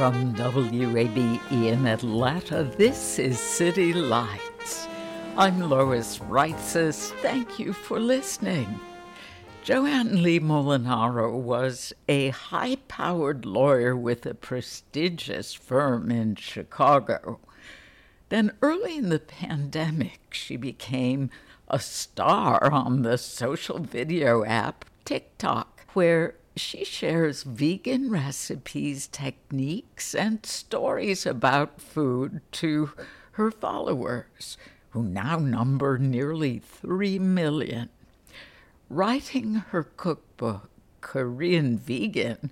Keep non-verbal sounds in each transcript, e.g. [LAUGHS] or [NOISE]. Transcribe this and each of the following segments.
From WABE in Atlanta, this is City Lights. I'm Lois Reitzes. Thank you for listening. Joanne Lee Molinaro was a high powered lawyer with a prestigious firm in Chicago. Then, early in the pandemic, she became a star on the social video app TikTok, where she shares vegan recipes, techniques, and stories about food to her followers, who now number nearly 3 million. Writing her cookbook, Korean Vegan,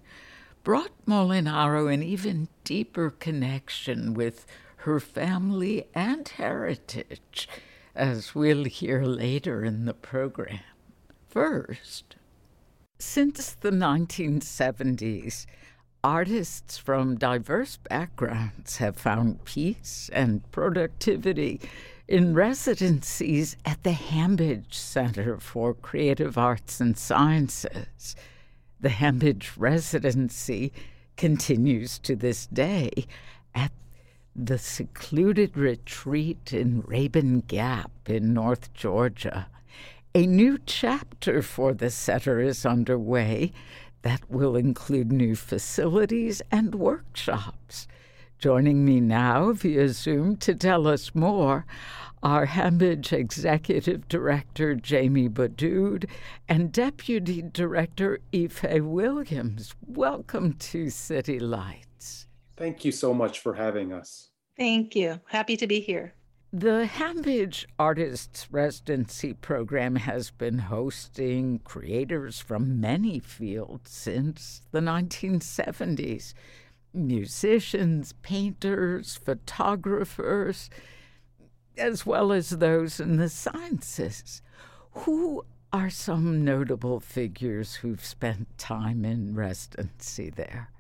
brought Molinaro an even deeper connection with her family and heritage, as we'll hear later in the program. First, since the 1970s, artists from diverse backgrounds have found peace and productivity in residencies at the Hambidge Center for Creative Arts and Sciences. The Hambidge residency continues to this day at the secluded retreat in Rabun Gap in North Georgia. A new chapter for the Center is underway that will include new facilities and workshops. Joining me now via Zoom to tell us more are Hambidge Executive Director Jamie Badoud and Deputy Director Ife Williams. Welcome to City Lights. Thank you so much for having us. Thank you. Happy to be here. The Hambidge Artists Residency Program has been hosting creators from many fields since the 1970s musicians, painters, photographers, as well as those in the sciences. Who are some notable figures who've spent time in residency there?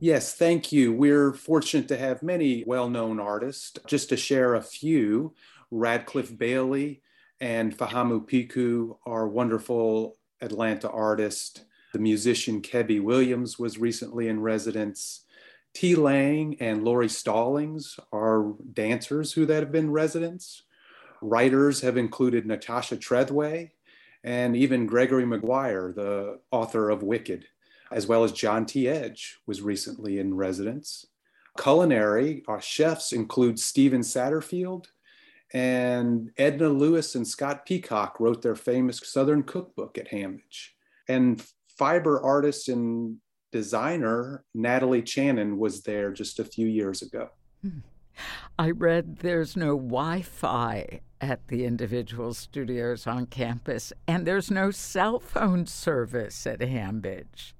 Yes, thank you. We're fortunate to have many well known artists. Just to share a few, Radcliffe Bailey and Fahamu Pecou are wonderful Atlanta artists. The musician Kebbi Williams was recently in residence. T. Lang and Lauri Stallings are dancers who that have been residents. Writers have included Natasha Trethewey and even Gregory Maguire, the author of Wicked as well as John T. Edge was recently in residence. Culinary, our chefs include Stephen Satterfield and Edna Lewis and Scott Peacock wrote their famous Southern Cookbook at Hambidge. And fiber artist and designer Natalie Chanin was there just a few years ago. Hmm. I read there's no Wi Fi at the individual studios on campus, and there's no cell phone service at Hambidge.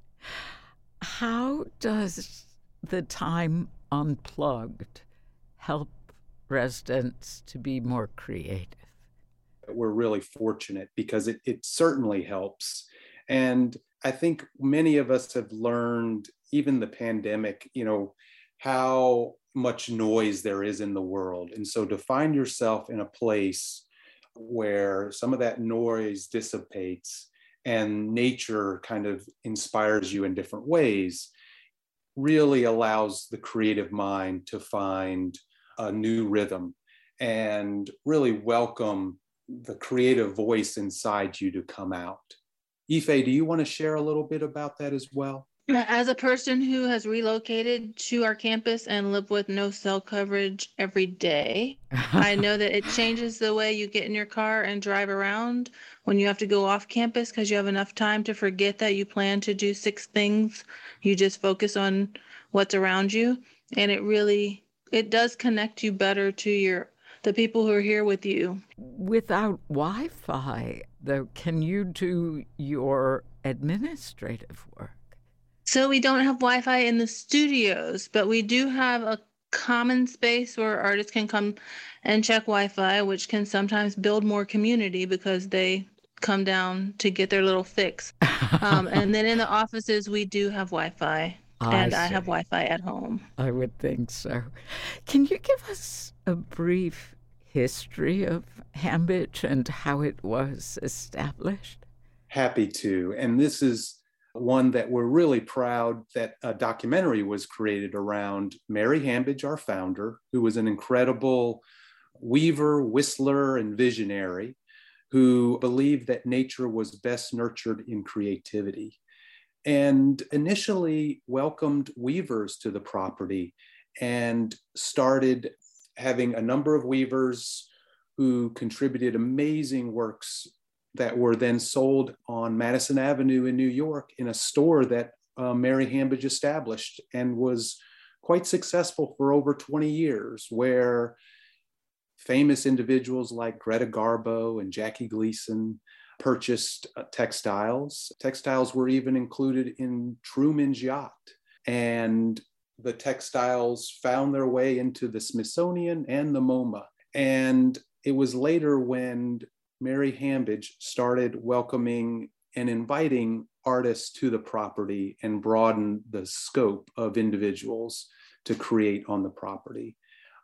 How does the time unplugged help residents to be more creative? We're really fortunate because it, it certainly helps. And I think many of us have learned, even the pandemic, you know, how much noise there is in the world. And so to find yourself in a place where some of that noise dissipates and nature kind of inspires you in different ways really allows the creative mind to find a new rhythm and really welcome the creative voice inside you to come out. Ife, do you want to share a little bit about that as well? As a person who has relocated to our campus and live with no cell coverage every day, [LAUGHS] I know that it changes the way you get in your car and drive around when you have to go off campus because you have enough time to forget that you plan to do six things. You just focus on what's around you and it really it does connect you better to your the people who are here with you. Without Wi-Fi, though, can you do your administrative work? So we don't have Wi-Fi in the studios, but we do have a common space where artists can come and check Wi-Fi, which can sometimes build more community because they come down to get their little fix. [LAUGHS] um, and then in the offices, we do have Wi-Fi. I and see. I have Wi Fi at home. I would think so. Can you give us a brief history of Hambidge and how it was established? Happy to. And this is one that we're really proud that a documentary was created around Mary Hambidge, our founder, who was an incredible weaver, whistler, and visionary who believed that nature was best nurtured in creativity and initially welcomed weavers to the property and started having a number of weavers who contributed amazing works that were then sold on Madison Avenue in New York in a store that uh, Mary Hambidge established and was quite successful for over 20 years, where famous individuals like Greta Garbo and Jackie Gleason purchased uh, textiles. Textiles were even included in Truman's yacht. And the textiles found their way into the Smithsonian and the MoMA. And it was later when Mary Hambidge started welcoming and inviting artists to the property and broaden the scope of individuals to create on the property.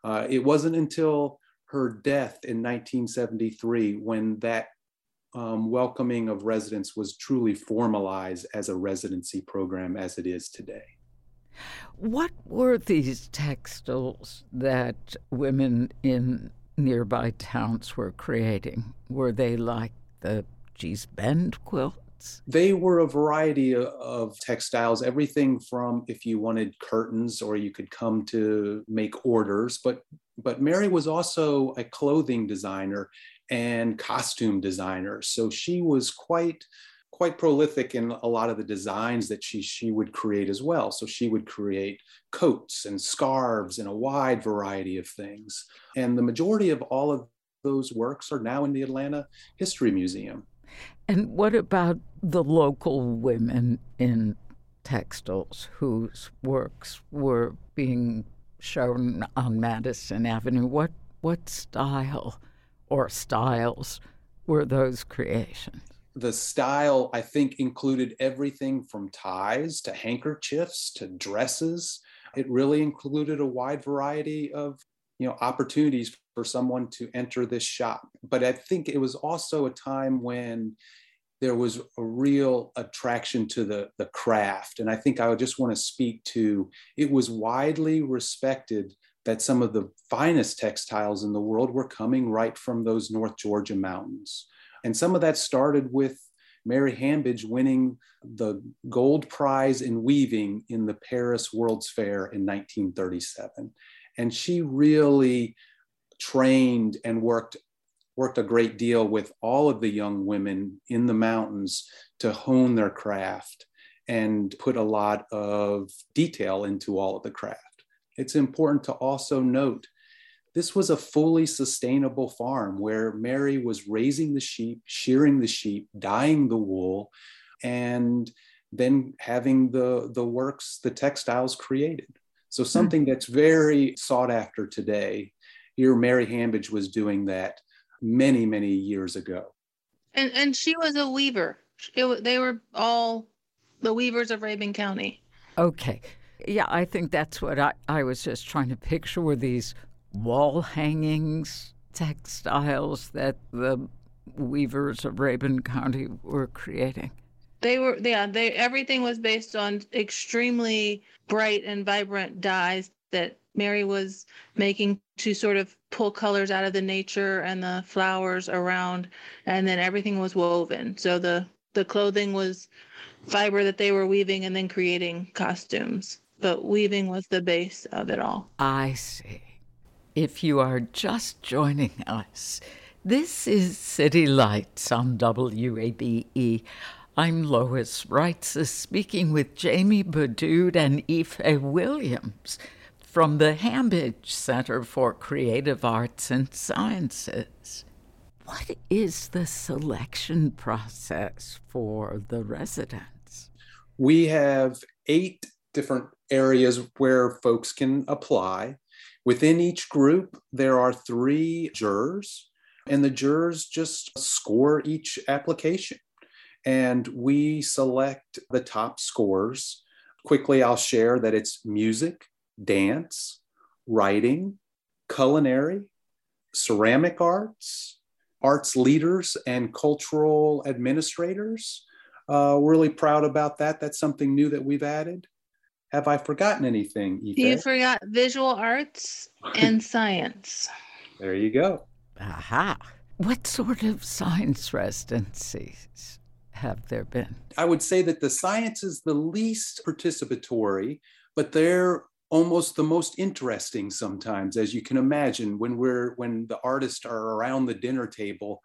Uh, it wasn't until her death in 1973 when that um, welcoming of residents was truly formalized as a residency program as it is today. What were these textiles that women in nearby towns were creating? Were they like the Gee's Bend quilts? They were a variety of textiles, everything from if you wanted curtains or you could come to make orders, but but Mary was also a clothing designer and costume designer. So she was quite quite prolific in a lot of the designs that she she would create as well. So she would create coats and scarves and a wide variety of things. And the majority of all of those works are now in the Atlanta History Museum. And what about the local women in textiles whose works were being shown on Madison Avenue? What what style or styles were those creations? The style, I think, included everything from ties to handkerchiefs to dresses. It really included a wide variety of you know opportunities for someone to enter this shop. But I think it was also a time when there was a real attraction to the, the craft. And I think I would just want to speak to it was widely respected that some of the finest textiles in the world were coming right from those North Georgia mountains. And some of that started with Mary Hambidge winning the gold prize in weaving in the Paris World's Fair in 1937. And she really trained and worked worked a great deal with all of the young women in the mountains to hone their craft and put a lot of detail into all of the craft it's important to also note this was a fully sustainable farm where Mary was raising the sheep, shearing the sheep, dyeing the wool, and then having the, the works, the textiles created. So, hmm. something that's very sought after today. Here, Mary Hambidge was doing that many, many years ago. And, and she was a weaver. It, they were all the weavers of Rabun County. Okay. Yeah, I think that's what I, I was just trying to picture were these wall hangings, textiles that the weavers of Rabun County were creating. They were yeah, they everything was based on extremely bright and vibrant dyes that Mary was making to sort of pull colors out of the nature and the flowers around, and then everything was woven. So the the clothing was fiber that they were weaving and then creating costumes. But weaving was the base of it all. I see. If you are just joining us, this is City Lights on WABE. I'm Lois Reitzes speaking with Jamie Badoud and Ife Williams from the Hambidge Center for Creative Arts and Sciences. What is the selection process for the residents? We have eight different areas where folks can apply. Within each group, there are three jurors, and the jurors just score each application. And we select the top scores. Quickly, I'll share that it's music, dance, writing, culinary, ceramic arts, arts leaders, and cultural administrators. Uh, really proud about that. That's something new that we've added. Have I forgotten anything? Ife? You forgot visual arts and [LAUGHS] science. There you go. Aha. What sort of science residencies have there been? I would say that the science is the least participatory, but they're almost the most interesting sometimes as you can imagine when we're when the artists are around the dinner table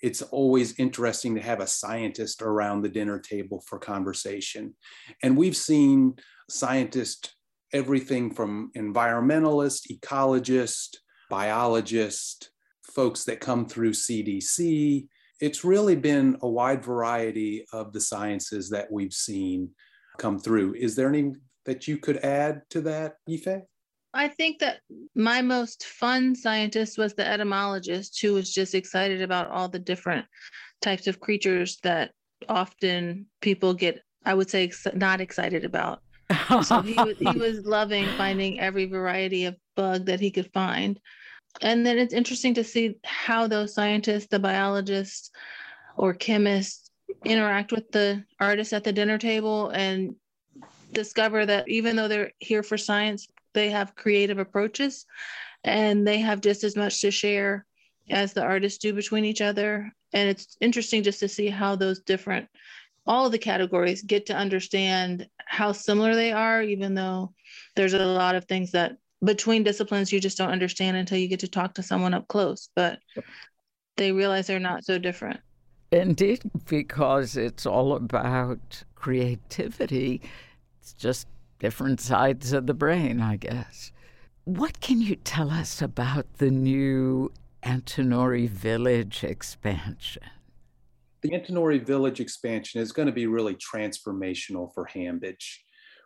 it's always interesting to have a scientist around the dinner table for conversation and we've seen scientists everything from environmentalist ecologist biologist folks that come through cdc it's really been a wide variety of the sciences that we've seen come through is there any that you could add to that, Ife? I think that my most fun scientist was the etymologist who was just excited about all the different types of creatures that often people get, I would say, not excited about. [LAUGHS] so he [LAUGHS] was, he was loving finding every variety of bug that he could find. And then it's interesting to see how those scientists, the biologists or chemists, interact with the artists at the dinner table and discover that even though they're here for science, they have creative approaches and they have just as much to share as the artists do between each other. And it's interesting just to see how those different, all of the categories get to understand how similar they are, even though there's a lot of things that between disciplines you just don't understand until you get to talk to someone up close. But they realize they're not so different. Indeed, because it's all about creativity it's just different sides of the brain, I guess. What can you tell us about the new Antinori Village expansion? The Antinori Village expansion is going to be really transformational for Hambidge.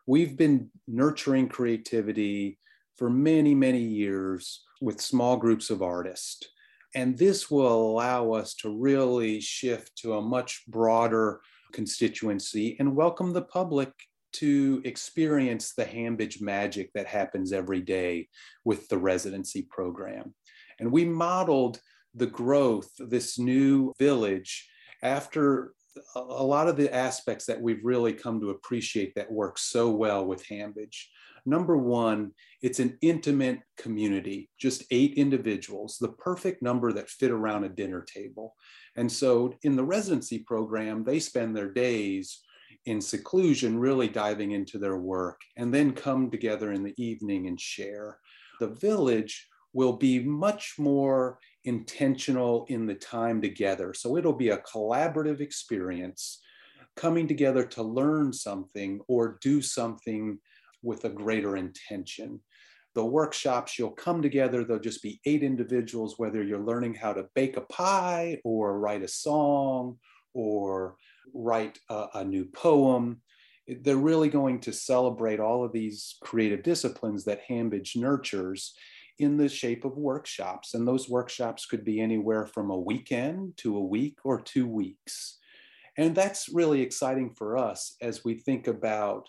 We've been nurturing creativity for many, many years with small groups of artists. And this will allow us to really shift to a much broader constituency and welcome the public to experience the Hambidge magic that happens every day with the residency program. And we modeled the growth, this new village, after a lot of the aspects that we've really come to appreciate that work so well with Hambidge. Number one, it's an intimate community, just eight individuals, the perfect number that fit around a dinner table. And so in the residency program, they spend their days in seclusion, really diving into their work, and then come together in the evening and share. The village will be much more intentional in the time together. So it'll be a collaborative experience coming together to learn something or do something with a greater intention. The workshops, you'll come together, there'll just be eight individuals, whether you're learning how to bake a pie or write a song or write a, a new poem. They're really going to celebrate all of these creative disciplines that Hambidge nurtures in the shape of workshops. And those workshops could be anywhere from a weekend to a week or two weeks. And that's really exciting for us as we think about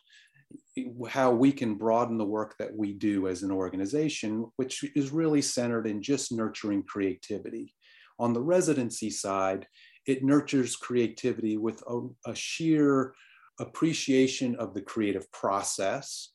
how we can broaden the work that we do as an organization, which is really centered in just nurturing creativity. On the residency side, it nurtures creativity with a, a sheer appreciation of the creative process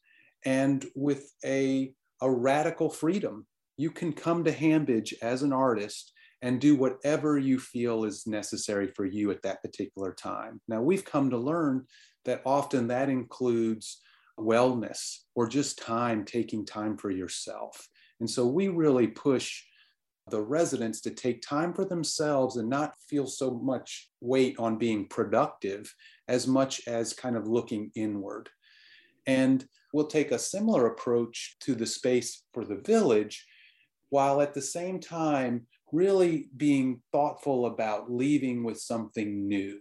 and with a a radical freedom. You can come to Hambidge as an artist and do whatever you feel is necessary for you at that particular time. Now, we've come to learn that often that includes wellness or just time, taking time for yourself. And so we really push the residents to take time for themselves and not feel so much weight on being productive as much as kind of looking inward. And we'll take a similar approach to the space for the village, while at the same time really being thoughtful about leaving with something new.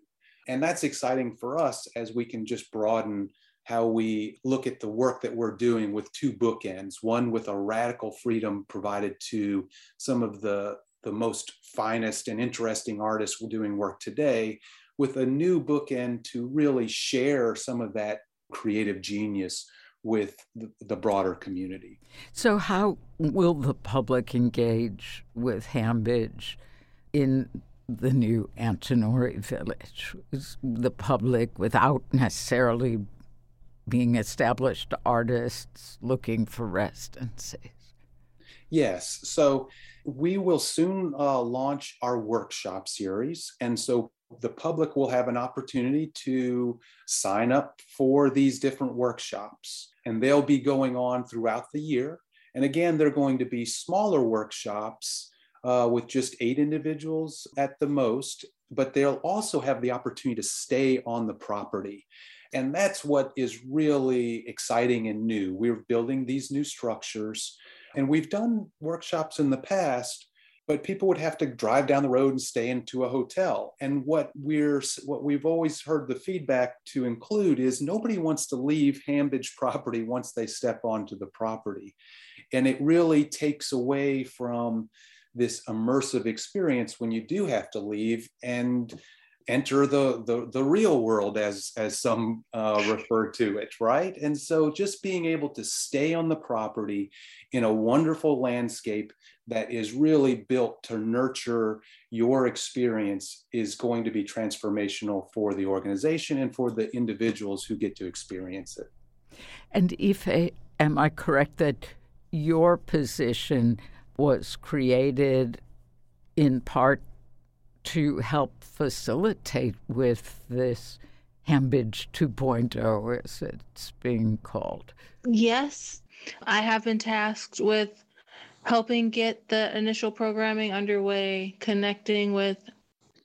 And that's exciting for us as we can just broaden how we look at the work that we're doing with two bookends one with a radical freedom provided to some of the the most finest and interesting artists doing work today with a new bookend to really share some of that creative genius with the, the, broader community. So, how will the public engage with Hambidge in the new Antinori village? Is the public, without necessarily being established artists looking for residencies? Yes. So, we will soon uh, launch our workshop series. And so the public will have an opportunity to sign up for these different workshops, and they'll be going on throughout the year. And again, they're going to be smaller workshops uh, with just eight individuals at the most, but they'll also have the opportunity to stay on the property. And that's what is really exciting and new. We're building these new structures, and we've done workshops in the past but people would have to drive down the road and stay into a hotel. And what we're what we've always heard the feedback to include is nobody wants to leave hambidge property once they step onto the property. And it really takes away from this immersive experience when you do have to leave and enter the the, the real world as as some uh, refer to it right? And so just being able to stay on the property in a wonderful landscape that is really built to nurture your experience is going to be transformational for the organization and for the individuals who get to experience it and if am i correct that your position was created in part to help facilitate with this Hambidge 2.0, as it's being called. Yes, I have been tasked with helping get the initial programming underway, connecting with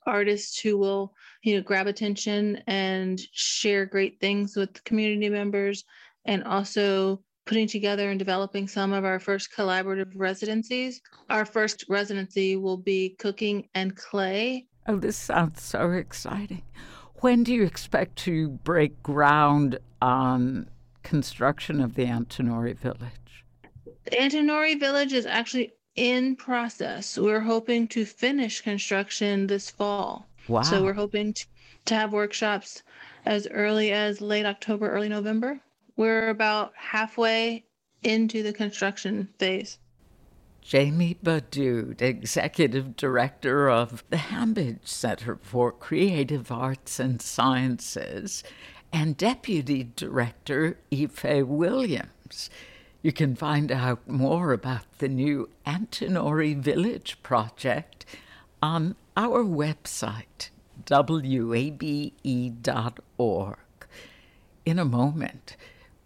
artists who will, you know, grab attention and share great things with community members, and also putting together and developing some of our first collaborative residencies. Our first residency will be cooking and clay. Oh, this sounds so exciting. When do you expect to break ground on construction of the Antinori Village? The Antinori Village is actually in process. We're hoping to finish construction this fall. Wow. So we're hoping to, to have workshops as early as late October, early November. We're about halfway into the construction phase. Jamie Badoud, Executive Director of the Hambidge Center for Creative Arts and Sciences, and Deputy Director Ife Williams. You can find out more about the new Antinori Village project on our website, wabe.org. In a moment,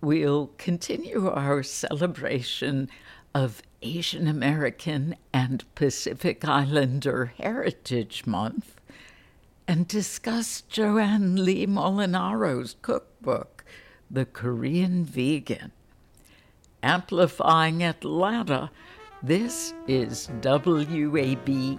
we'll continue our celebration of Asian American and Pacific Islander Heritage Month and discuss Joanne Lee Molinaro's cookbook, The Korean Vegan. Amplifying Atlanta, this is WABE.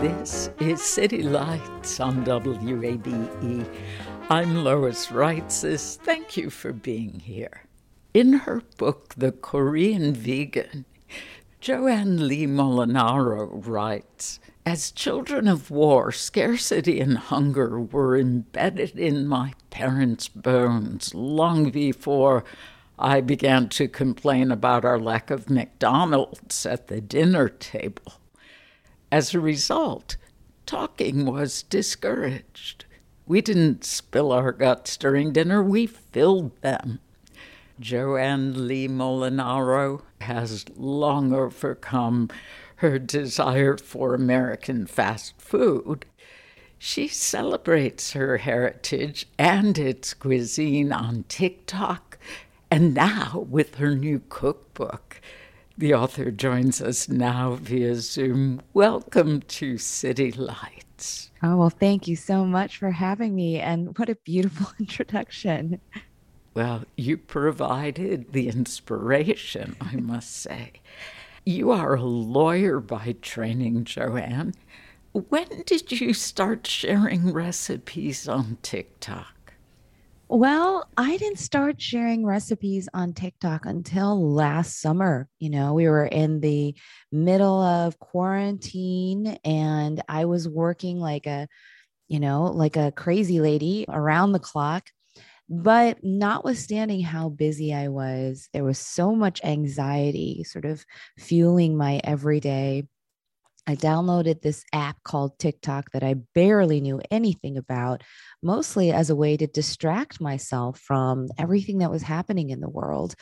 This is City Lights on WABE. I'm Lois Reitzes. Thank you for being here. In her book, The Korean Vegan, Joanne Lee Molinaro writes As children of war, scarcity and hunger were embedded in my parents' bones long before I began to complain about our lack of McDonald's at the dinner table. As a result, talking was discouraged. We didn't spill our guts during dinner, we filled them. Joanne Lee Molinaro has long overcome her desire for American fast food. She celebrates her heritage and its cuisine on TikTok and now with her new cookbook. The author joins us now via Zoom. Welcome to City Lights. Oh, well, thank you so much for having me. And what a beautiful [LAUGHS] introduction. Well, you provided the inspiration, I must say. You are a lawyer by training, Joanne. When did you start sharing recipes on TikTok? Well, I didn't start sharing recipes on TikTok until last summer. You know, we were in the middle of quarantine and I was working like a, you know, like a crazy lady around the clock. But notwithstanding how busy I was, there was so much anxiety sort of fueling my everyday. I downloaded this app called TikTok that I barely knew anything about, mostly as a way to distract myself from everything that was happening in the world.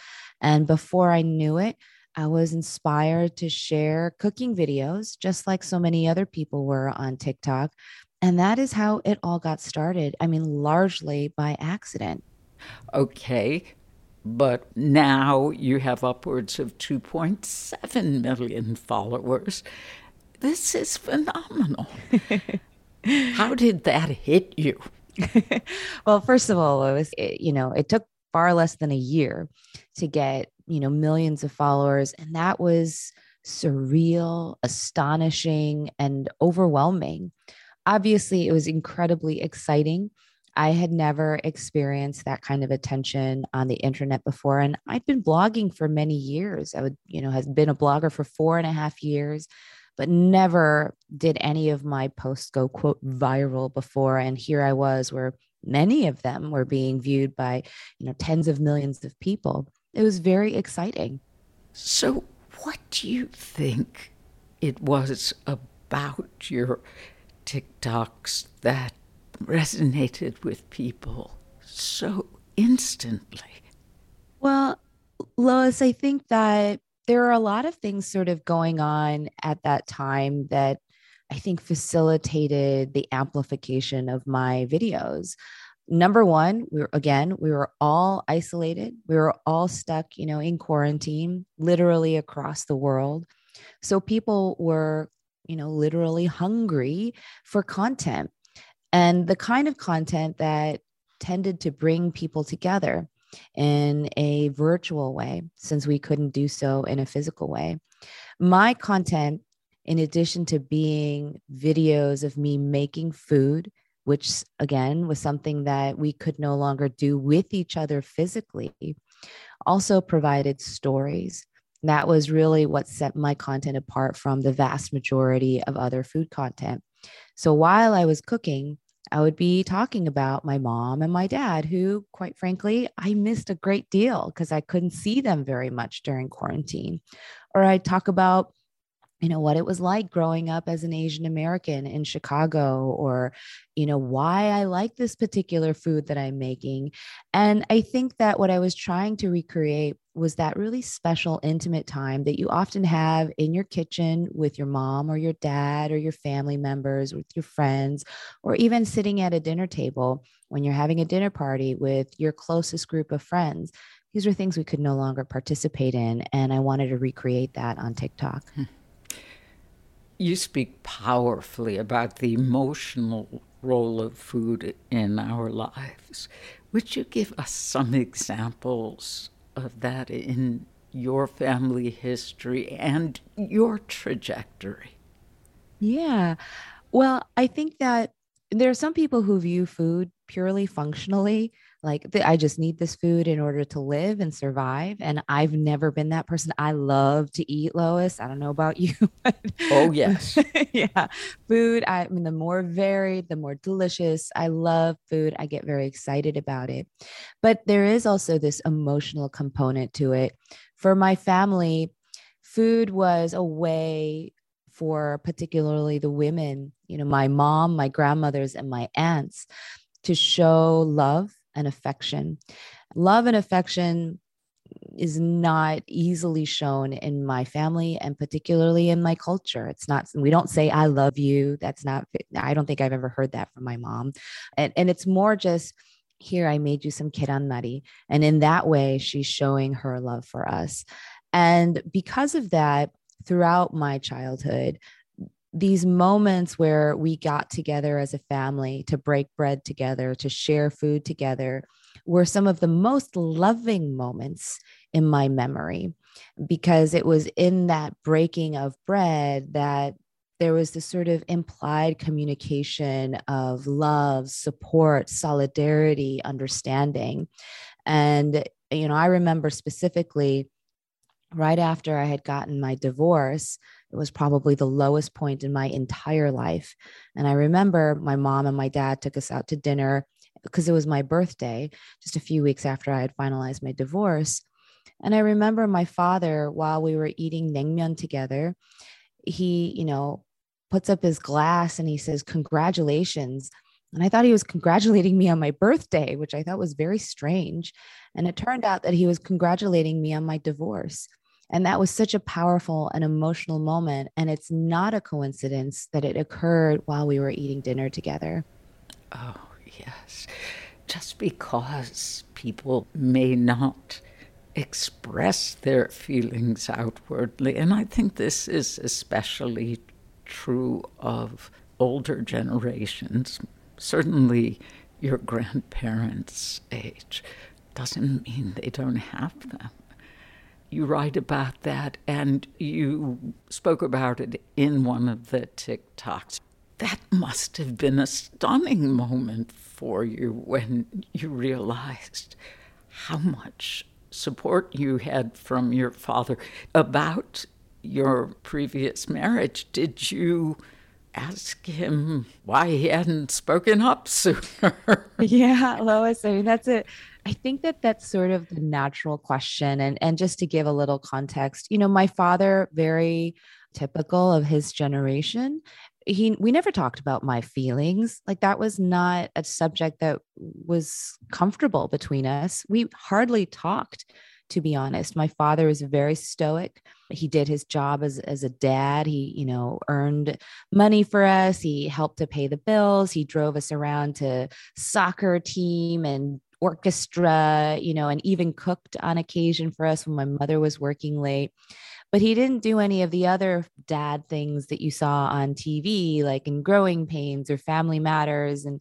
And before I knew it, I was inspired to share cooking videos, just like so many other people were on TikTok. And that is how it all got started. I mean, largely by accident. Okay. But now you have upwards of 2.7 million followers. This is phenomenal. [LAUGHS] How did that hit you? [LAUGHS] well, first of all, it was, it, you know, it took far less than a year to get, you know, millions of followers. And that was surreal, astonishing, and overwhelming. Obviously, it was incredibly exciting. I had never experienced that kind of attention on the internet before. And I'd been blogging for many years. I would, you know, has been a blogger for four and a half years but never did any of my posts go quote viral before. And here i was where many of them were being viewed by you know tens of millions of people. It was very exciting. So what do you think it was about your tiktoks that resonated with people so instantly? Well lois i think that there are a lot of things sort of going on at that time that I think facilitated the amplification of my videos. Number one, we were again, we were all isolated. We were all stuck, you know, in quarantine, literally across the world. So people were, you know, literally hungry for content and the kind of content that tended to bring people together in a virtual way since we couldn't do so in a physical way. My content, in addition to being videos of me making food, which again was something that we could no longer do with each other physically, also provided stories. That was really what set my content apart from the vast majority of other food content. So while I was cooking, I would be talking about my mom and my dad, who, quite frankly, I missed a great deal because I couldn't see them very much during quarantine. Or I'd talk about, you know, what it was like growing up as an Asian American in Chicago, or, you know, why I like this particular food that I'm making. And I think that what I was trying to recreate was that really special, intimate time that you often have in your kitchen with your mom or your dad or your family members, with your friends, or even sitting at a dinner table when you're having a dinner party with your closest group of friends. These are things we could no longer participate in. And I wanted to recreate that on TikTok. Hmm. You speak powerfully about the emotional role of food in our lives. Would you give us some examples of that in your family history and your trajectory? Yeah. Well, I think that there are some people who view food purely functionally like i just need this food in order to live and survive and i've never been that person. I love to eat lois. I don't know about [LAUGHS] you oh yes. [LAUGHS] yeah. Food I, I mean the more varied the more delicious. I love food. I get very excited about it. But there is also this emotional component to it. For my family food was a way for particularly the women you know my mom my grandmothers and my aunts to show love and affection. Love and affection is not easily shown in my family and particularly in my culture. It's not, we don't say, I love you. That's not, I don't think I've ever heard that from my mom. And, and it's more just, here, I made you some keran And in that way, she's showing her love for us. And because of that, throughout my childhood, these moments where we got together as a family to break bread together, to share food together, were some of the most loving moments in my memory because it was in that breaking of bread that there was this sort of implied communication of love, support, solidarity, understanding. And, you know, I remember specifically right after I had gotten my divorce, it was probably the lowest point in my entire life. And I remember my mom and my dad took us out to dinner because it was my birthday, just a few weeks after I had finalized my divorce. And I remember my father, while we were eating naengmyeon together, he, you know, puts up his glass and he says, Congratulations. And I thought he was congratulating me on my birthday, which I thought was very strange. And it turned out that he was congratulating me on my divorce. And that was such a powerful and emotional moment. And it's not a coincidence that it occurred while we were eating dinner together. Oh, yes. Just because people may not express their feelings outwardly. And I think this is especially true of older generations, certainly your grandparents' age. Doesn't mean they don't have them you write about that and you spoke about it in one of the TikToks. That must have been a stunning moment for you when you realized how much support you had from your father about your previous marriage. Did you ask him why he hadn't spoken up [LAUGHS] sooner? yeah, Lois, I mean, that's it. I think that that's sort of the natural question. And, and just to give a little context, you know, my father, very typical of his generation, he we never talked about my feelings. Like that was not a subject that was comfortable between us. We hardly talked to be honest. My father was very stoic. He did his job as, as a dad. He you know earned money for us. He helped to pay the bills. He drove us around to soccer team and orchestra, you know, and even cooked on occasion for us when my mother was working late. But he didn't do any of the other dad things that you saw on TV, like in Growing Pains or Family Matters. And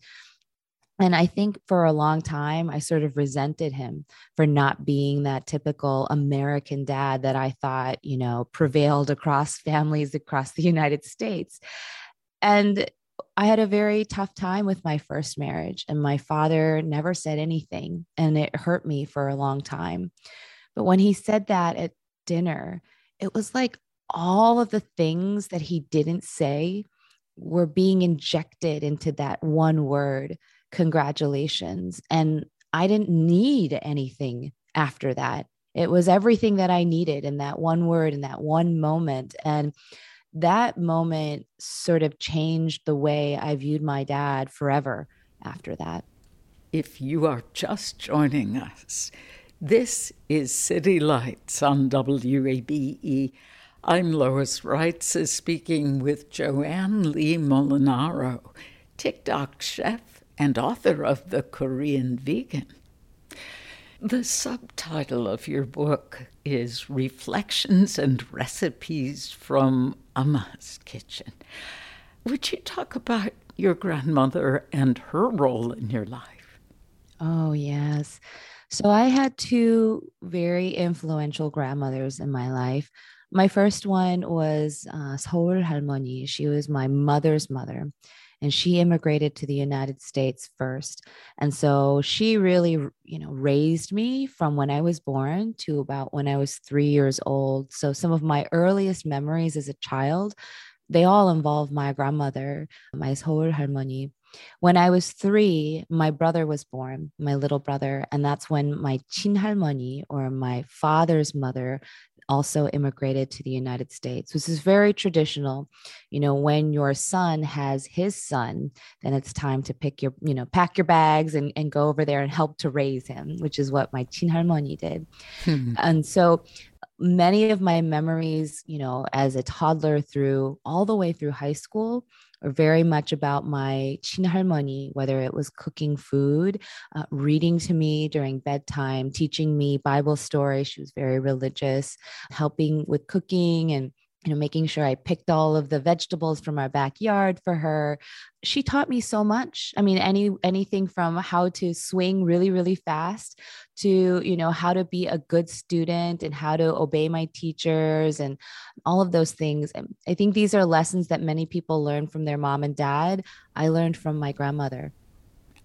and I think for a long time, I sort of resented him for not being that typical American dad that I thought, you know, prevailed across [LAUGHS] families across the United States. And I had a very tough time with my first marriage, and my father never said anything, and it hurt me for a long time. But when he said that at dinner, it was like all of the things that he didn't say were being injected into that one word, congratulations. And I didn't need anything after that. It was everything that I needed in that one word, in that one moment. And that moment sort of changed the way I viewed my dad forever after that. If you are just joining us, This is City Lights on WABE. I'm Lois Reitzes speaking with Joanne Lee Molinaro, TikTok chef and author of The Korean Vegan. The subtitle of your book is Reflections and Recipes from Omma's Kitchen. Would you talk about your grandmother and her role in your life? Oh, yes. So I had two very influential grandmothers in my life. My first one was uh, Seoul Halmoni. She was my mother's mother, and she immigrated to the United States first. And so she really, you know, raised me from when I was born to about when I was three years old. So some of my earliest memories as a child, they all involve my grandmother, my Seoul Halmoni. When I was three, my brother was born, my little brother, and that's when my chinhalmoni or my father's mother also immigrated to the United States. This is very traditional. You know, when your son has his son, then it's time to pick your, you know, pack your bags and, and go over there and help to raise him, which is what my chinhalmoni did. Hmm. And so many of my memories, you know, as a toddler through all the way through high school are very much about my chinhalmoni, whether it was cooking food, uh, reading to me during bedtime, teaching me Bible stories. She was very religious, helping with cooking and you know making sure i picked all of the vegetables from our backyard for her. She taught me so much. I mean any anything from how to swing really really fast to you know how to be a good student and how to obey my teachers and all of those things. And i think these are lessons that many people learn from their mom and dad. I learned from my grandmother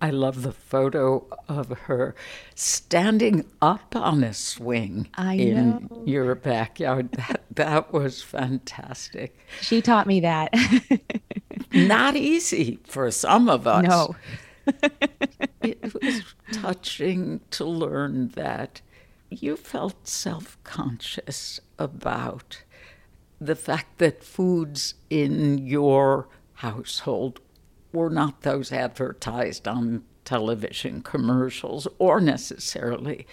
I love the photo of her standing up on a swing I in know. your backyard. [LAUGHS] That that was fantastic. She taught me that. [LAUGHS] Not easy for some of us. No. [LAUGHS] it was touching to learn that you felt self-conscious about the fact that foods in your household were not those advertised on television commercials or necessarily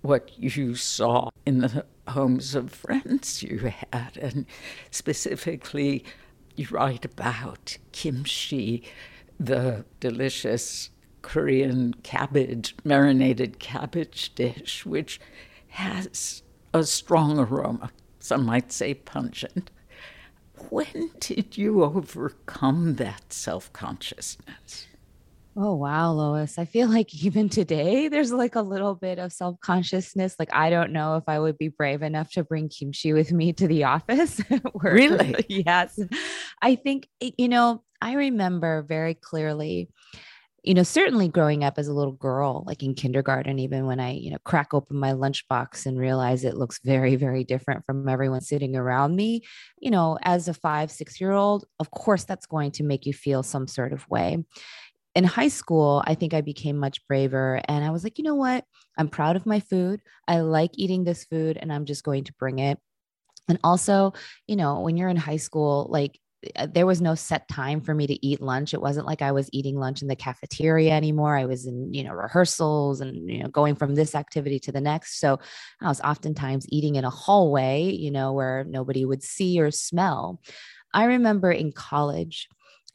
what you saw in the homes of friends you had. And specifically, you write about kimchi, the delicious Korean cabbage, marinated cabbage dish, which has a strong aroma, some might say pungent. When did you overcome that self consciousness? Oh, wow, Lois. I feel like even today there's like a little bit of self consciousness. Like, I don't know if I would be brave enough to bring kimchi with me to the [LAUGHS] office. really? [LAUGHS] yes. I think, you know, I remember very clearly you know, certainly growing up as a little girl, like in kindergarten, even when I, you know, crack open my lunchbox and realize it looks very, very different from everyone sitting around me, you know, as a five, six year old, of course, that's going to make you feel some sort of way. In high school, I think I became much braver and I was like, you know what? I'm proud of my food. I like eating this food and I'm just going to bring it. And also, you know, when you're in high school, like Uh, there was no set time for me to eat lunch. It wasn't like I was eating lunch in the cafeteria anymore. I was in, you know, rehearsals and, you know, going from this activity to the next. So I was oftentimes eating in a hallway, you know, where nobody would see or smell. I remember in college,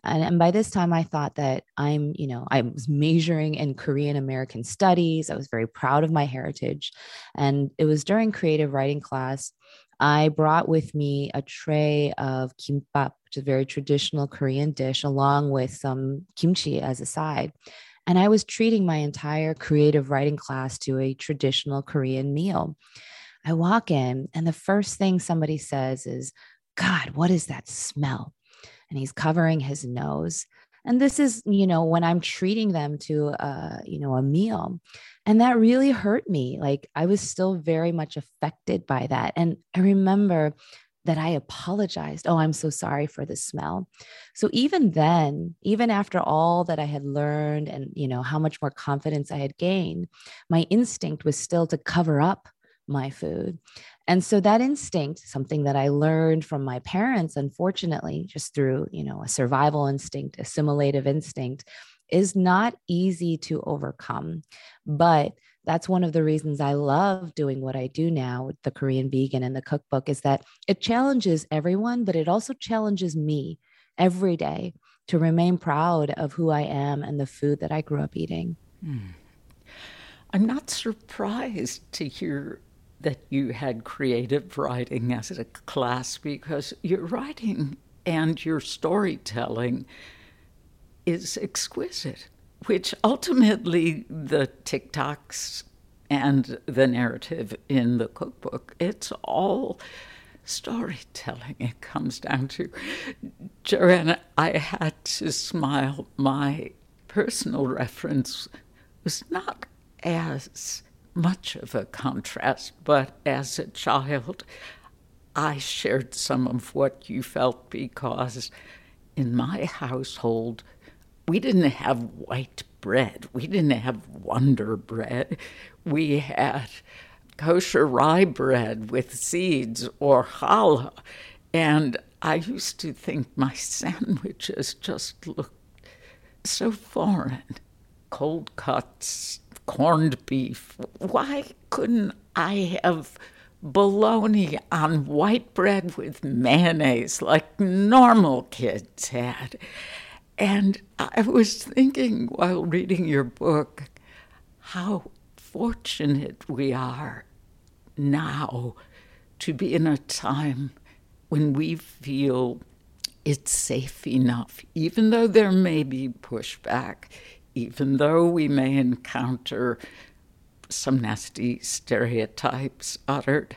and, and by this time I thought that I'm, you know, I was majoring in Korean American studies. I was very proud of my heritage. And it was during creative writing class I brought with me a tray of kimbap, which is a very traditional Korean dish, along with some kimchi as a side. And I was treating my entire creative writing class to a traditional Korean meal. I walk in, and the first thing somebody says is, God, what is that smell? And he's covering his nose. And this is, you know, when I'm treating them to, a, you know, a meal. And that really hurt me. Like I was still very much affected by that. And I remember that I apologized. Oh, I'm so sorry for the smell. So even then, even after all that I had learned and, you know, how much more confidence I had gained, my instinct was still to cover up my food. And so that instinct, something that I learned from my parents, unfortunately, just through, you know, a survival instinct, assimilative instinct, is not easy to overcome. But that's one of the reasons I love doing what I do now with the Korean vegan and the cookbook is that it challenges everyone, but it also challenges me every day to remain proud of who I am and the food that I grew up eating. Hmm. I'm not surprised to hear that you had creative writing as a class because your writing and your storytelling is exquisite, which ultimately the TikToks and the narrative in the cookbook, it's all storytelling it comes down to. Joanne, I had to smile. My personal reference was not as much of a contrast, but as a child, I shared some of what you felt because in my household, we didn't have white bread. We didn't have Wonder Bread. We had kosher rye bread with seeds or challah. And I used to think my sandwiches just looked so foreign. Cold cuts, corned beef. Why couldn't I have bologna on white bread with mayonnaise like normal kids had? And I was thinking while reading your book how fortunate we are now to be in a time when we feel it's safe enough, even though there may be pushback, even though we may encounter some nasty stereotypes uttered,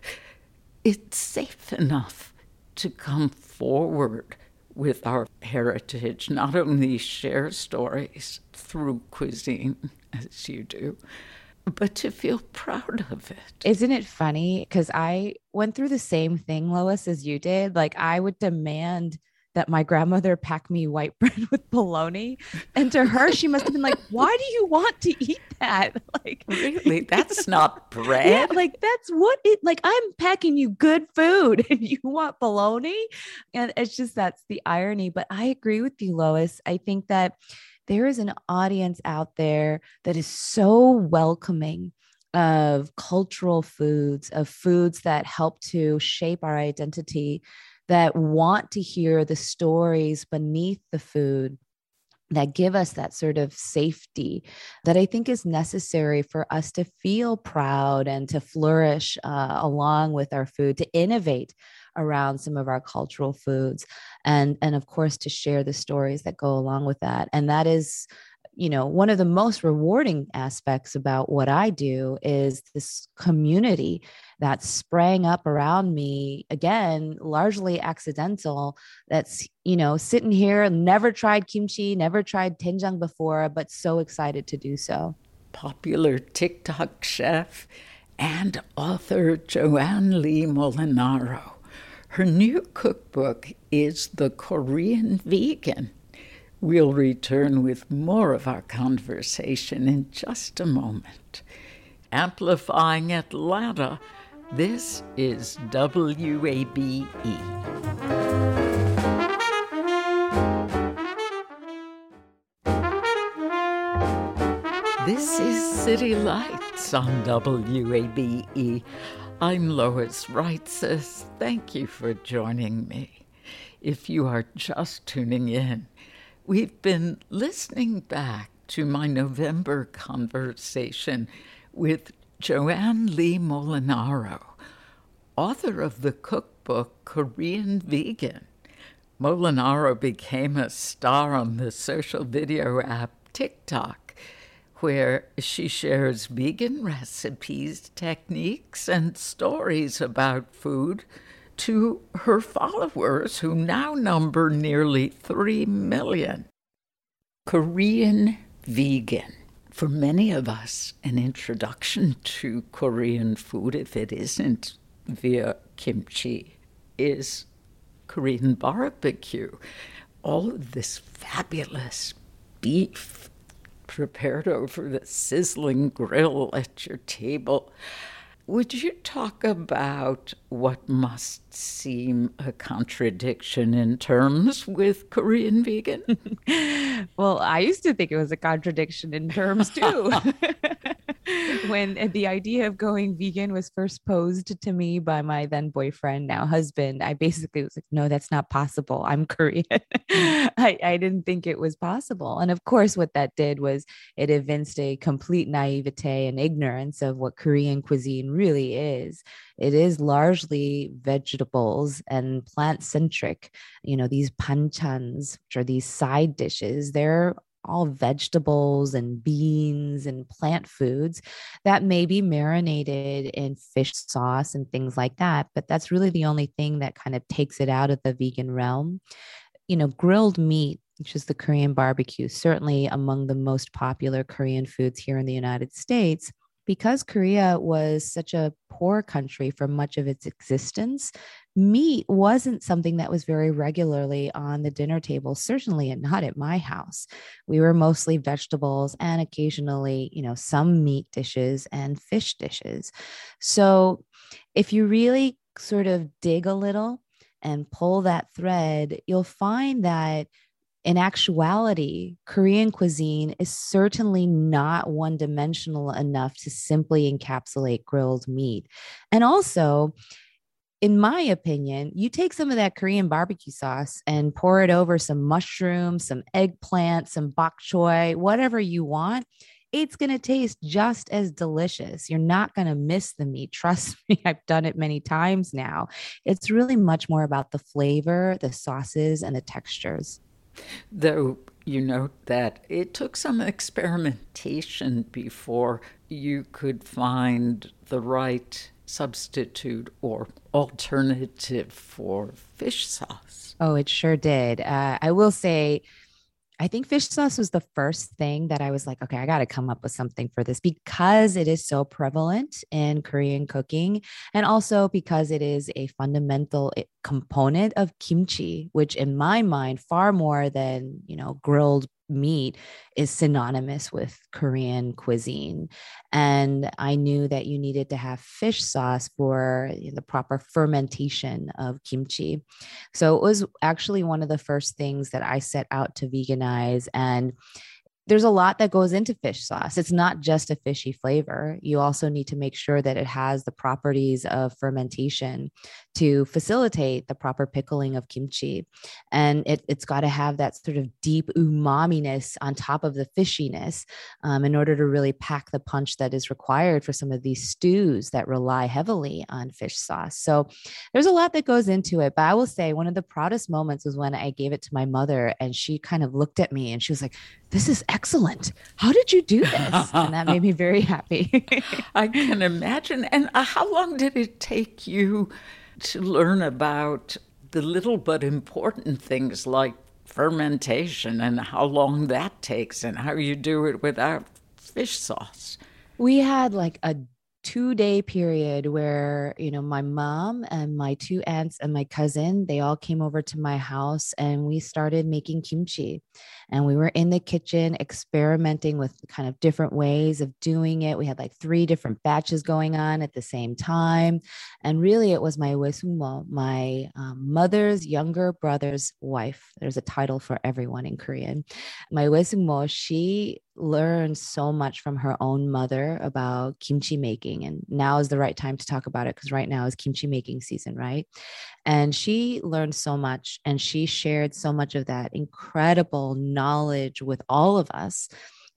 it's safe enough to come forward with our heritage, not only share stories through cuisine, as you do, but to feel proud of it. Isn't it funny? Because I went through the same thing, Lois, as you did. Like, I would demand that my grandmother packed me white [LAUGHS] bread with bologna. And to her, she must have been like, Why do you want to eat that? [LAUGHS] Like, really? That's not [LAUGHS] bread. Yeah, like, that's what it like. I'm packing you good food and you want bologna. And it's just that's the irony. But I agree with you, Lois. I think that there is an audience out there that is so welcoming of cultural foods, of foods that help to shape our identity, that want to hear the stories beneath the food that give us that sort of safety that I think is necessary for us to feel proud and to flourish uh, along with our food, to innovate around some of our cultural foods, and and of course to share the stories that go along with that. And that is you know, one of the most rewarding aspects about what I do is this community that sprang up around me again, largely accidental. That's, you know, sitting here, never tried kimchi, never tried doenjang before, but so excited to do so. Popular TikTok chef and author Joanne Lee Molinaro. Her new cookbook is The Korean Vegan We'll return with more of our conversation in just a moment. Amplifying Atlanta, this is WABE. This is City Lights on WABE. I'm Lois Reitzes. Thank you for joining me. If you are just tuning in, We've been listening back to my November conversation with Joanne Lee Molinaro, author of the cookbook Korean Vegan. Molinaro became a star on the social video app TikTok, where she shares vegan recipes, techniques, and stories about food to her followers, who now number nearly 3 million. Korean vegan. For many of us, an introduction to Korean food, if it isn't via kimchi, is Korean barbecue. All of this fabulous beef prepared over the sizzling grill at your table. Would you talk about what must seem a contradiction in terms with Korean vegan? [LAUGHS] well, I used to think it was a contradiction in terms too. [LAUGHS] when the idea of going vegan was first posed to me by my then boyfriend, now husband, I basically was like, no, that's not possible. I'm Korean. [LAUGHS] I, I didn't think it was possible. And of course, what that did was it evinced a complete naivete and ignorance of what Korean cuisine really is. It is largely vegetables and plant centric. You know, these panchans, which are these side dishes, they're all vegetables and beans and plant foods that may be marinated in fish sauce and things like that. But that's really the only thing that kind of takes it out of the vegan realm. You know, grilled meat which is the Korean barbecue, certainly among the most popular Korean foods here in the United States, because Korea was such a poor country for much of its existence, meat wasn't something that was very regularly on the dinner table, certainly not at my house. We were mostly vegetables and occasionally, you know, some meat dishes and fish dishes. So if you really sort of dig a little and pull that thread, you'll find that in actuality, Korean cuisine is certainly not one dimensional enough to simply encapsulate grilled meat. And also, in my opinion, you take some of that Korean barbecue sauce and pour it over some mushrooms, some eggplant, some bok choy, whatever you want. It's going to taste just as delicious. You're not going to miss the meat. Trust [LAUGHS] me, I've done it many times now. It's really much more about the flavor, the sauces, and the textures. Though you note that it took some experimentation before you could find the right substitute or alternative for fish sauce. Oh, it sure did. Uh, I will say, I think fish sauce was the first thing that I was like, okay, I got to come up with something for this because it is so prevalent in Korean cooking. And also because it is a fundamental eh, component of kimchi, which in my mind, far more than, you know, grilled meat is synonymous with Korean cuisine. And I knew that you needed to have fish sauce for the proper fermentation of kimchi. So it was actually one of the first things that I set out to veganize. And there's a lot that goes into fish sauce. It's not just a fishy flavor. You also need to make sure that it has the properties of fermentation to facilitate the proper pickling of kimchi. And it, has got to have that sort of deep umaminess on top of the fishiness um, in order to really pack the punch that is required for some of these stews that rely heavily on fish sauce. So there's a lot that goes into it. But I will say one of the proudest moments was when I gave it to my mother and she kind of looked at me and she was like, this is excellent. How did you do this? [LAUGHS] and that made me very happy. I can imagine. And uh, how long did it take you to learn about the little but important things like fermentation and how long that takes and how you do it without fish sauce? We had like a two day period where you know my mom and my two aunts and my cousin they all came over to my house and we started making kimchi and we were in the kitchen experimenting with kind of different ways of doing it we had like three different batches going on at the same time and really it was my wesungmo my um, mother's younger brother's wife there's a title for everyone in korean my wesungmo she learned so much from her own mother about kimchi making. And now is the right time to talk about it because right now is kimchi making season, right? And she learned so much and she shared so much of that incredible knowledge with all of us.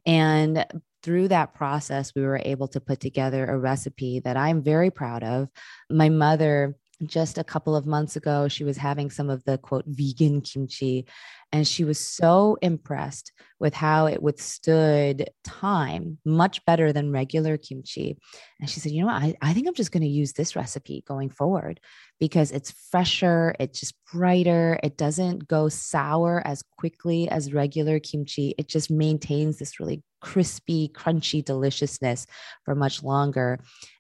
And through that process, we were able to put together a recipe that I'm very proud of. My mother just a couple of months ago, she was having some of the quote vegan kimchi, and she was so impressed with how it withstood time much better than regular kimchi. And she said, You know what? I, I think I'm just going to use this recipe going forward because it's fresher, it's just brighter, it doesn't go sour as quickly as regular kimchi. It just maintains this really crispy, crunchy deliciousness for much longer.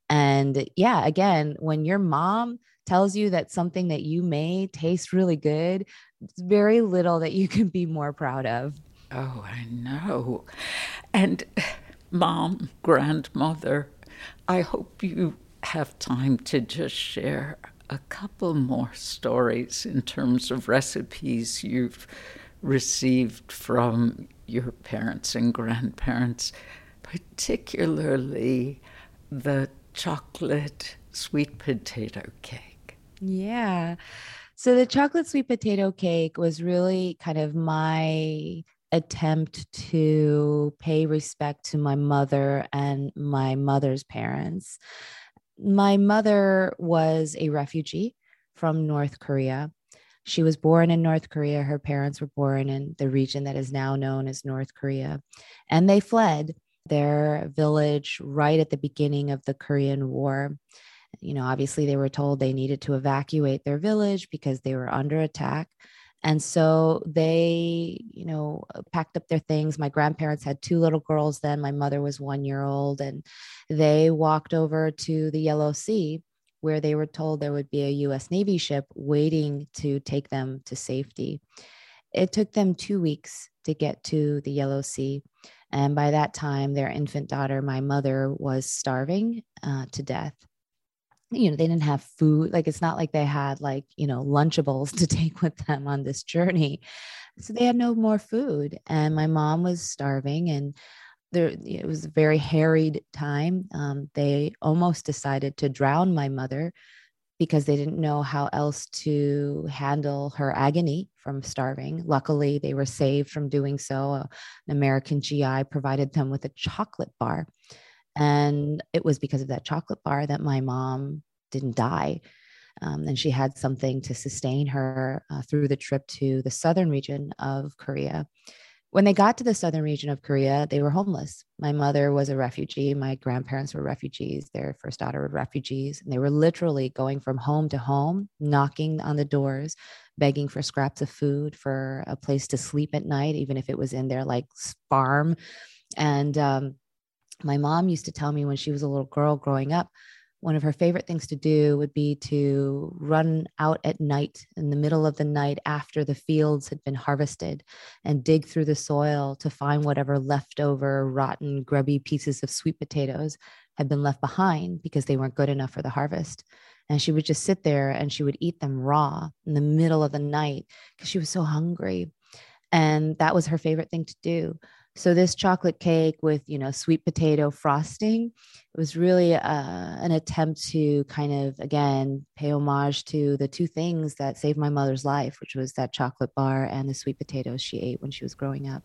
And yeah, again, when your mom tells you that something that you made tastes really good, very little that you can be more proud of. Oh, I know. And mom, grandmother, I hope you have time to just share a couple more stories in terms of recipes you've received from your parents and grandparents. particularly the chocolate sweet potato cake. Yeah. So the chocolate sweet potato cake was really kind of my attempt to pay respect to my mother and my mother's parents. My mother was a refugee from North Korea. She was born in North Korea. Her parents were born in the region that is now known as North Korea. And they fled their village right at the beginning of the Korean War. You know, obviously, they were told they needed to evacuate their village because they were under attack. And so they, you know, packed up their things. My grandparents had two little girls then. My mother was one year old. And they walked over to the Yellow Sea, where they were told there would be a US Navy ship waiting to take them to safety. It took them two weeks to get to the Yellow Sea. And by that time, their infant daughter, my mother, was starving uh, to death you know they didn't have food like it's not like they had like you know lunchables [LAUGHS] to take with them on this journey so they had no more food and my mom was starving and there it was a very harried time um, they almost decided to drown my mother because they didn't know how else to handle her agony from starving. Luckily, they were saved from doing so. An American GI provided them with a chocolate bar. And it was because of that chocolate bar that my mom didn't die. Um, and she had something to sustain her uh, through the trip to the southern region of Korea. When they got to the southern region of Korea, they were homeless. My mother was a refugee. My grandparents were refugees. Their first daughter were refugees. And they were literally going from home to home, knocking on the doors, begging for scraps of food, for a place to sleep at night, even if it was in their like farm. And um, my mom used to tell me when she was a little girl growing up, one of her favorite things to do would be to run out at night in the middle of the night after the fields had been harvested and dig through the soil to find whatever leftover rotten grubby pieces of sweet potatoes had been left behind because they weren't good enough for the harvest. And she would just sit there and she would eat them raw in the middle of the night because she was so hungry. And that was her favorite thing to do so this chocolate cake with, you know, sweet potato frosting, it was really uh, an attempt to kind of, again, pay homage to the two things that saved my mother's life, which was that chocolate bar and the sweet potatoes she ate when she was growing up.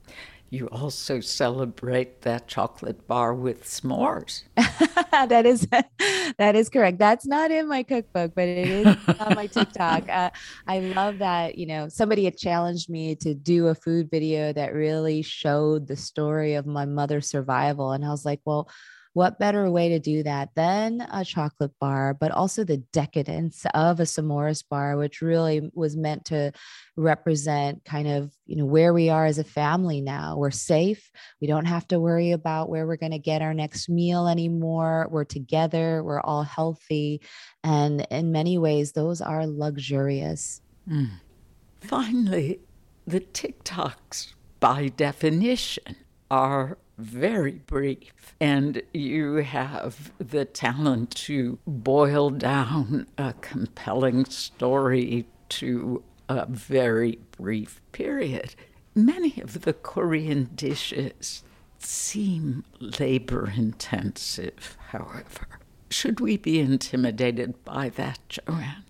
You also celebrate that chocolate bar with s'mores. [LAUGHS] that is [LAUGHS] that is correct. That's not in my cookbook, but it is on my [LAUGHS] TikTok. Uh, I love that. You know, somebody had challenged me to do a food video that really showed the story of my mother's survival, and I was like, well what better way to do that than a chocolate bar, but also the decadence of a s'mores bar, which really was meant to represent kind of, you know, where we are as a family now. We're safe. We don't have to worry about where we're going to get our next meal anymore. We're together. We're all healthy. And in many ways, those are luxurious. Mm. Finally, the TikToks, by definition, are very brief, and you have the talent to boil down a compelling story to a very brief period. Many of the Korean dishes seem labor intensive, however. Should we be intimidated by that, Joanne?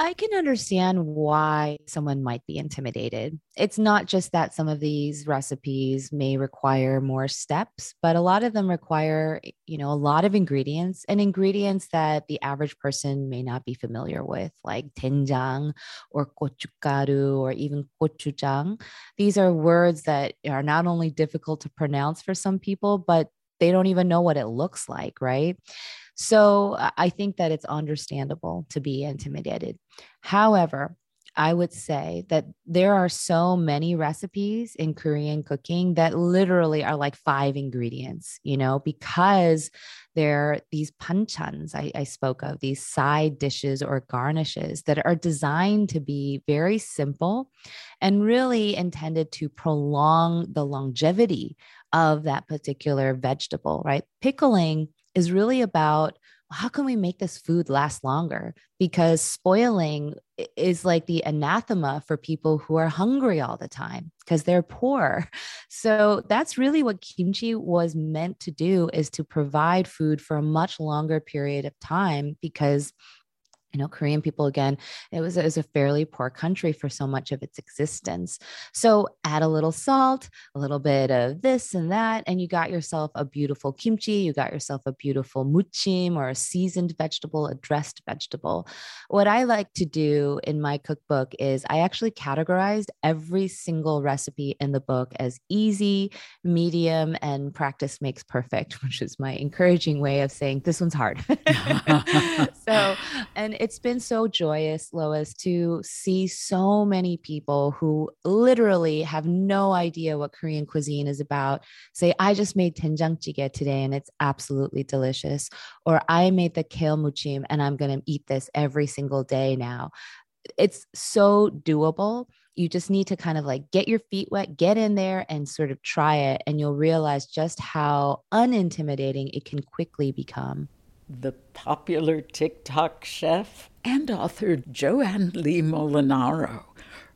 I can understand why someone might be intimidated. It's not just that some of these recipes may require more steps, but a lot of them require, you know, a lot of ingredients and ingredients that the average person may not be familiar with, like doenjang or gochugaru or even gochujang. These are words that are not only difficult to pronounce for some people, but they don't even know what it looks like, right? So I think that it's understandable to be intimidated. However, I would say that there are so many recipes in Korean cooking that literally are like five ingredients, you know, because they're these panchans I, I, spoke of, these side dishes or garnishes that are designed to be very simple and really intended to prolong the longevity of that particular vegetable, right? Pickling is really about how can we make this food last longer? Because spoiling is like the anathema for people who are hungry all the time because they're poor. [LAUGHS] So that's really what kimchi was meant to do is to provide food for a much longer period of time because you know korean people again it was, it was a fairly poor country for so much of its existence. So add a little salt a little bit of this and that and you got yourself a beautiful kimchi you got yourself a beautiful muchim or a seasoned vegetable a dressed vegetable. What i like to do in my cookbook is i actually categorized every single recipe in the book as easy medium and practice makes perfect [LAUGHS] which is my encouraging way of saying this one's hard. [LAUGHS] [LAUGHS] So and it's been so joyous, Lois, to see so many people who literally have no idea what Korean cuisine is about say, I just made doenjang jjigae today and it's absolutely delicious. Or I made the kale muchim and I'm going to eat this every single day now. It's so doable. You just need to kind of like get your feet wet, get in there and sort of try it. And you'll realize just how unintimidating it can quickly become the popular TikTok chef and author Joanne Lee Molinaro.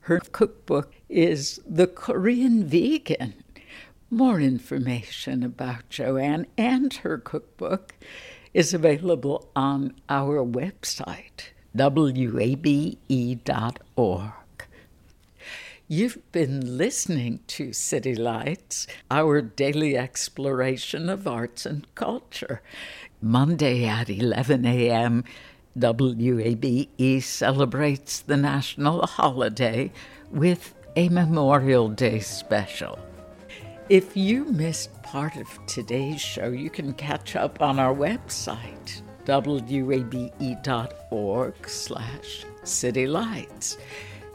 Her cookbook is The Korean Vegan. More information about Joanne and her cookbook is available on our website, wabe.org. You've been listening to City Lights, our daily exploration of arts and culture. Monday at 11 a.m., WABE celebrates the national holiday with a Memorial Day special. If you missed part of today's show, you can catch up on our website, wabe.org slash citylights.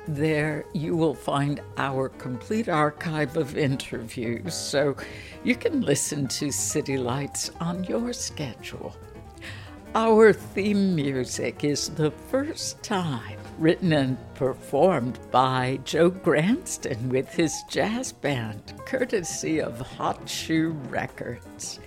There you will find our complete archive of interviews, so you can listen to City Lights on your schedule. Our theme music is the first time written and performed by Joe Granston with his jazz band, courtesy of Hot Shoe Records.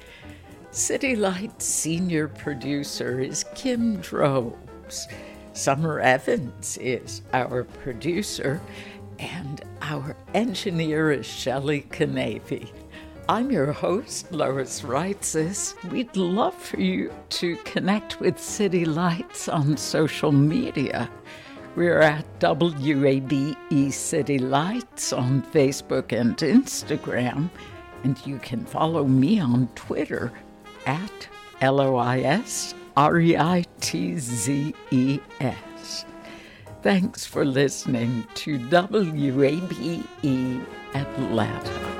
City Lights senior producer is Kim Drobes. Summer Evans is our producer, and our engineer is Shelley Canavy. I'm your host, Lois Reitzes. We'd love for you to connect with City Lights on social media. We're at WABE City Lights on Facebook and Instagram, and you can follow me on Twitter at LOIS R E I T Z E S. Thanks for listening to WABE Atlanta.